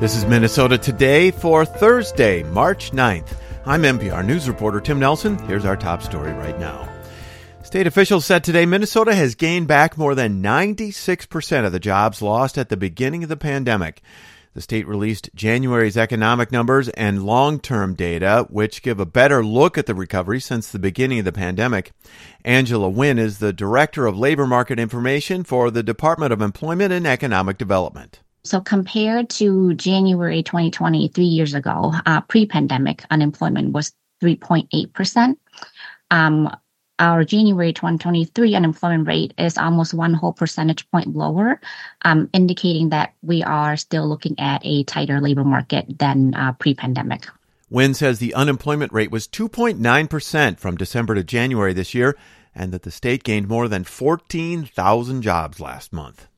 This is Minnesota Today for Thursday, March 9th. I'm MPR News reporter Tim Nelson. Here's our top story right now. State officials said today Minnesota has gained back more than 96% of the jobs lost at the beginning of the pandemic. The state released January's economic numbers and long term data, which give a better look at the recovery since the beginning of the pandemic. Angela Nguyen is the Director of Labor Market Information for the Department of Employment and Economic Development. So compared to January 2020, three years ago, uh, pre-pandemic unemployment was 3.8%. Um, our January 2023 unemployment rate is almost one whole percentage point lower, um, indicating that we are still looking at a tighter labor market than uh, pre-pandemic. Nguyen says the unemployment rate was 2.9% from December to January this year, and that the state gained more than 14,000 jobs last month.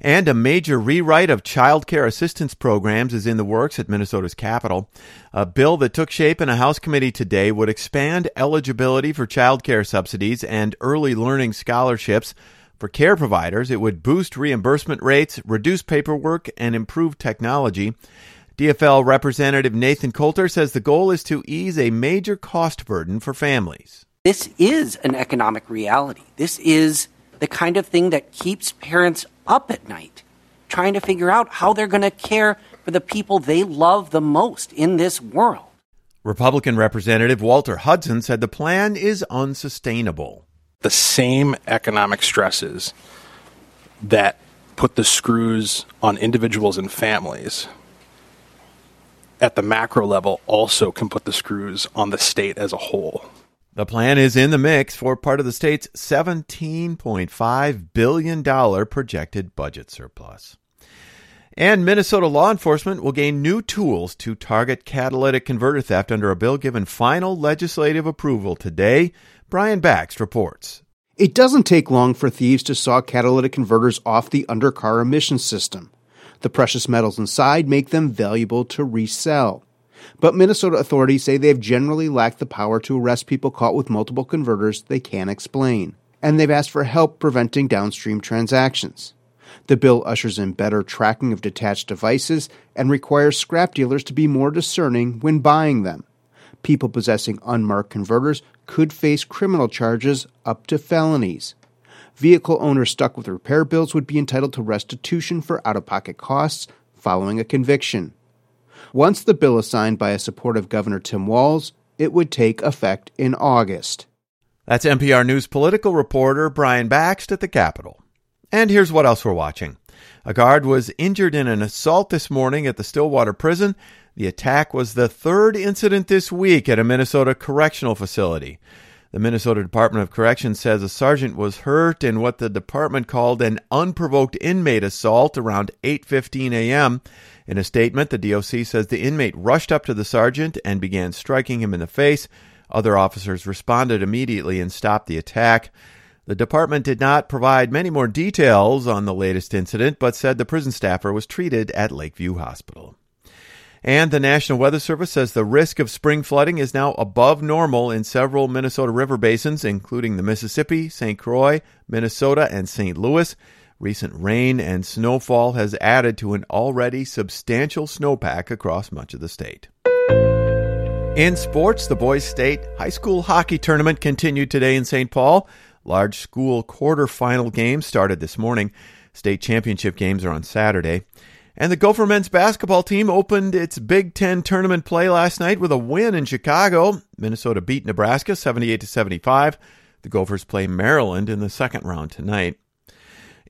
And a major rewrite of child care assistance programs is in the works at Minnesota's capital. A bill that took shape in a House committee today would expand eligibility for child care subsidies and early learning scholarships. For care providers, it would boost reimbursement rates, reduce paperwork, and improve technology. DFL Representative Nathan Coulter says the goal is to ease a major cost burden for families. This is an economic reality. This is the kind of thing that keeps parents up at night trying to figure out how they're going to care for the people they love the most in this world. Republican Representative Walter Hudson said the plan is unsustainable. The same economic stresses that put the screws on individuals and families at the macro level also can put the screws on the state as a whole. The plan is in the mix for part of the state's $17.5 billion projected budget surplus. And Minnesota law enforcement will gain new tools to target catalytic converter theft under a bill given final legislative approval today. Brian Bakst reports. It doesn't take long for thieves to saw catalytic converters off the undercar emission system. The precious metals inside make them valuable to resell. But Minnesota authorities say they have generally lacked the power to arrest people caught with multiple converters they can't explain. And they've asked for help preventing downstream transactions. The bill ushers in better tracking of detached devices and requires scrap dealers to be more discerning when buying them. People possessing unmarked converters could face criminal charges up to felonies. Vehicle owners stuck with repair bills would be entitled to restitution for out of pocket costs following a conviction. Once the bill is signed by a supportive Governor Tim Walz, it would take effect in August. That's MPR News political reporter Brian Bakst at the Capitol. And here's what else we're watching. A guard was injured in an assault this morning at the Stillwater prison. The attack was the third incident this week at a Minnesota correctional facility. The Minnesota Department of Corrections says a sergeant was hurt in what the department called an unprovoked inmate assault around 8:15 a.m. In a statement, the DOC says the inmate rushed up to the sergeant and began striking him in the face. Other officers responded immediately and stopped the attack. The department did not provide many more details on the latest incident, but said the prison staffer was treated at Lakeview Hospital. And the National Weather Service says the risk of spring flooding is now above normal in several Minnesota river basins, including the Mississippi, St. Croix, Minnesota, and St. Louis. Recent rain and snowfall has added to an already substantial snowpack across much of the state. In sports, the boys' state high school hockey tournament continued today in St. Paul. Large school quarterfinal games started this morning. State championship games are on Saturday. And the Gopher men's basketball team opened its Big Ten tournament play last night with a win in Chicago. Minnesota beat Nebraska 78 to 75. The Gophers play Maryland in the second round tonight.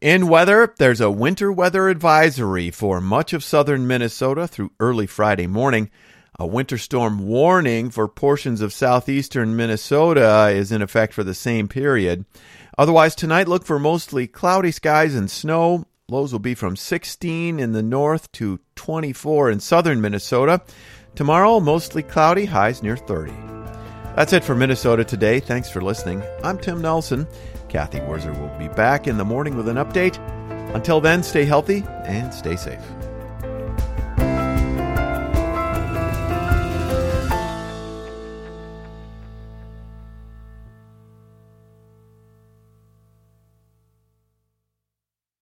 In weather, there's a winter weather advisory for much of southern Minnesota through early Friday morning. A winter storm warning for portions of southeastern Minnesota is in effect for the same period. Otherwise, tonight look for mostly cloudy skies and snow. Lows will be from 16 in the north to 24 in southern Minnesota. Tomorrow, mostly cloudy, highs near 30. That's it for Minnesota today. Thanks for listening. I'm Tim Nelson. Cathy Wurzer will be back in the morning with an update. Until then, stay healthy and stay safe.